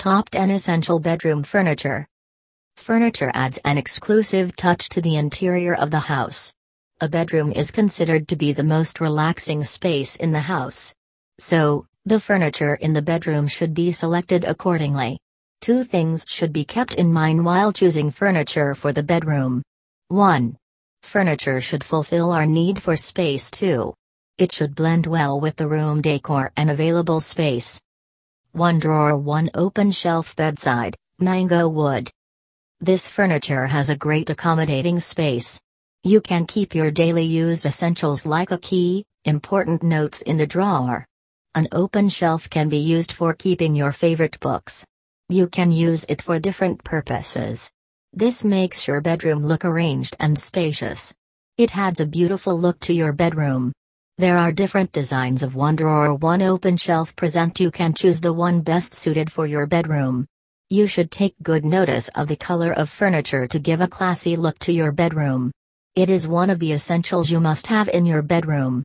Top 10 Essential Bedroom Furniture Furniture adds an exclusive touch to the interior of the house. A bedroom is considered to be the most relaxing space in the house. So, the furniture in the bedroom should be selected accordingly. Two things should be kept in mind while choosing furniture for the bedroom. 1. Furniture should fulfill our need for space too. It should blend well with the room decor and available space. One drawer, one open shelf bedside, mango wood. This furniture has a great accommodating space. You can keep your daily used essentials like a key, important notes in the drawer. An open shelf can be used for keeping your favorite books. You can use it for different purposes. This makes your bedroom look arranged and spacious. It adds a beautiful look to your bedroom. There are different designs of one drawer one open shelf present you can choose the one best suited for your bedroom. You should take good notice of the color of furniture to give a classy look to your bedroom. It is one of the essentials you must have in your bedroom.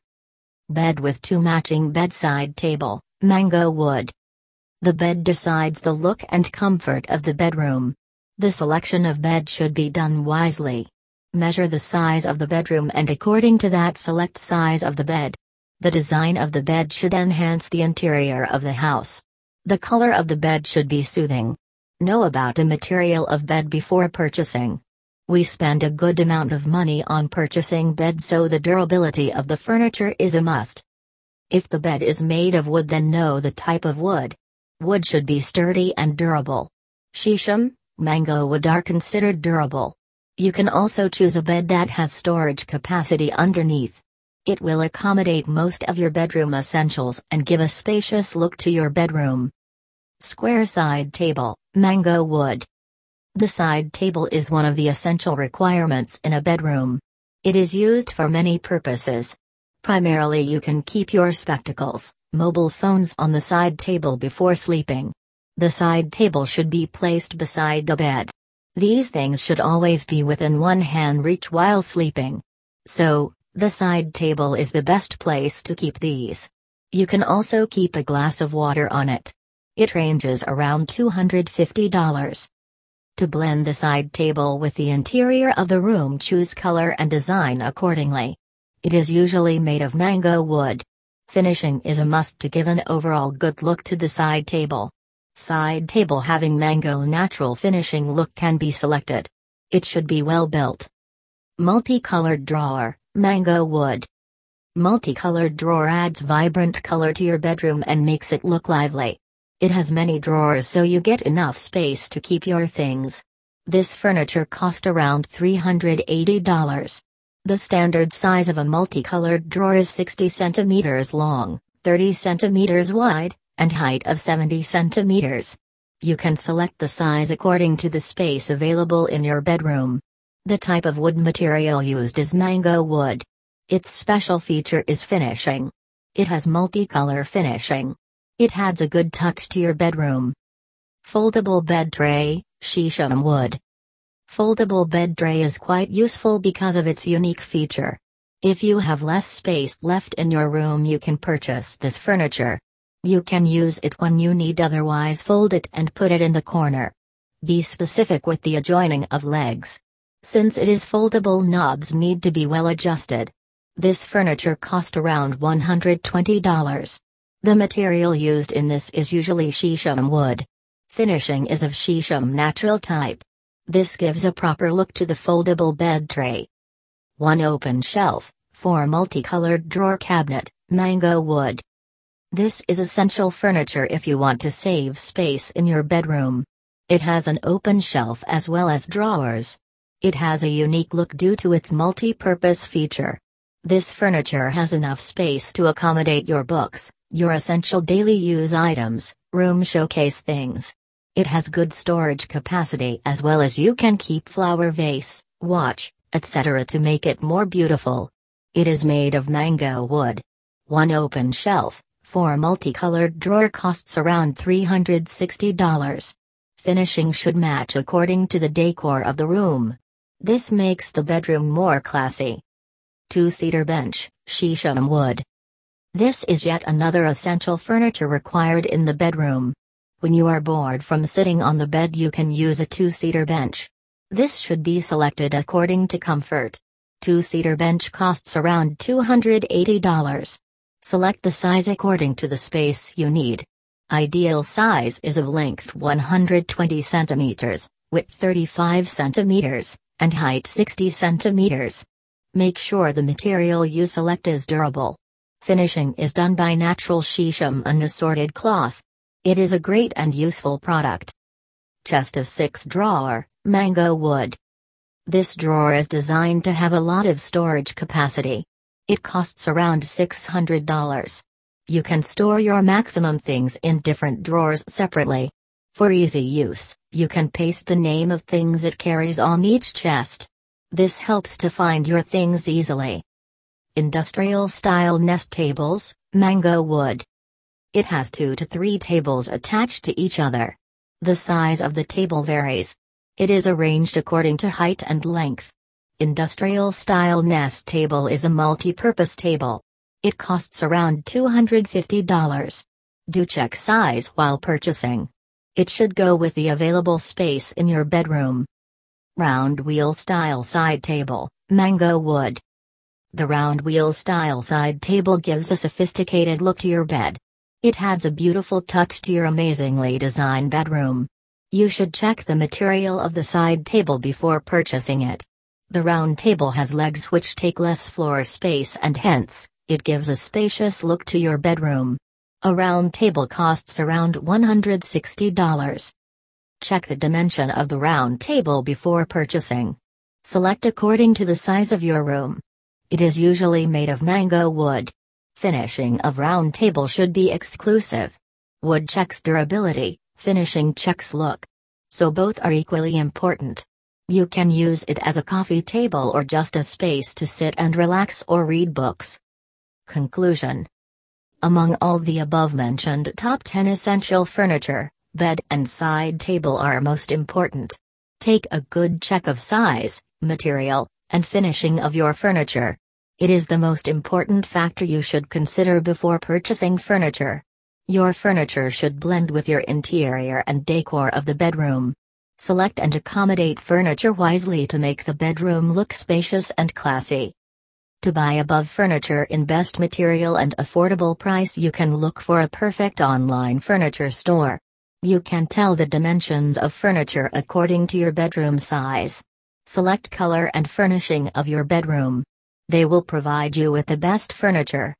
Bed with two matching bedside table, mango wood. The bed decides the look and comfort of the bedroom. The selection of bed should be done wisely. Measure the size of the bedroom and according to that select size of the bed. The design of the bed should enhance the interior of the house. The color of the bed should be soothing. Know about the material of bed before purchasing. We spend a good amount of money on purchasing bed so the durability of the furniture is a must. If the bed is made of wood then know the type of wood. Wood should be sturdy and durable. Shisham, mango wood are considered durable. You can also choose a bed that has storage capacity underneath. It will accommodate most of your bedroom essentials and give a spacious look to your bedroom. Square side table, mango wood. The side table is one of the essential requirements in a bedroom. It is used for many purposes. Primarily, you can keep your spectacles, mobile phones on the side table before sleeping. The side table should be placed beside the bed. These things should always be within one hand reach while sleeping. So, the side table is the best place to keep these. You can also keep a glass of water on it. It ranges around $250. To blend the side table with the interior of the room, choose color and design accordingly. It is usually made of mango wood. Finishing is a must to give an overall good look to the side table. Side table having mango natural finishing look can be selected. It should be well built. Multicolored drawer, mango wood. Multicolored drawer adds vibrant color to your bedroom and makes it look lively. It has many drawers so you get enough space to keep your things. This furniture cost around $380. The standard size of a multicolored drawer is 60 centimeters long, 30 centimeters wide, and height of 70 centimeters. You can select the size according to the space available in your bedroom. The type of wood material used is mango wood. Its special feature is finishing. It has multicolor finishing. It adds a good touch to your bedroom. Foldable bed tray, Shisham wood. Foldable bed tray is quite useful because of its unique feature. If you have less space left in your room, you can purchase this furniture. You can use it when you need otherwise fold it and put it in the corner. Be specific with the adjoining of legs. Since it is foldable knobs need to be well adjusted. This furniture cost around $120. The material used in this is usually shisham wood. Finishing is of shisham natural type. This gives a proper look to the foldable bed tray. One open shelf, four multicolored drawer cabinet, mango wood. This is essential furniture if you want to save space in your bedroom. It has an open shelf as well as drawers. It has a unique look due to its multi-purpose feature. This furniture has enough space to accommodate your books, your essential daily use items, room showcase things. It has good storage capacity as well as you can keep flower vase, watch, etc. to make it more beautiful. It is made of mango wood. One open shelf, for multicolored drawer costs around $360. Finishing should match according to the decor of the room. This makes the bedroom more classy. Two-seater bench, Shisham wood. This is yet another essential furniture required in the bedroom. When you are bored from sitting on the bed, you can use a two seater bench. This should be selected according to comfort. Two seater bench costs around $280. Select the size according to the space you need. Ideal size is of length 120 centimeters, width 35 centimeters, and height 60 centimeters. Make sure the material you select is durable. Finishing is done by natural shisham and assorted cloth. It is a great and useful product. Chest of 6 drawer, mango wood. This drawer is designed to have a lot of storage capacity. It costs around $600. You can store your maximum things in different drawers separately. For easy use, you can paste the name of things it carries on each chest. This helps to find your things easily. Industrial style nest tables, mango wood. It has two to three tables attached to each other. The size of the table varies. It is arranged according to height and length. Industrial style nest table is a multi-purpose table. It costs around $250. Do check size while purchasing. It should go with the available space in your bedroom. Round wheel style side table, mango wood. The round wheel style side table gives a sophisticated look to your bed. It adds a beautiful touch to your amazingly designed bedroom. You should check the material of the side table before purchasing it. The round table has legs which take less floor space and hence, it gives a spacious look to your bedroom. A round table costs around $160. Check the dimension of the round table before purchasing. Select according to the size of your room. It is usually made of mango wood. Finishing of round table should be exclusive. Wood checks durability, finishing checks look. So both are equally important. You can use it as a coffee table or just a space to sit and relax or read books. Conclusion Among all the above mentioned top 10 essential furniture, bed and side table are most important. Take a good check of size, material, and finishing of your furniture. It is the most important factor you should consider before purchasing furniture. Your furniture should blend with your interior and decor of the bedroom. Select and accommodate furniture wisely to make the bedroom look spacious and classy. To buy above furniture in best material and affordable price, you can look for a perfect online furniture store. You can tell the dimensions of furniture according to your bedroom size. Select color and furnishing of your bedroom. They will provide you with the best furniture.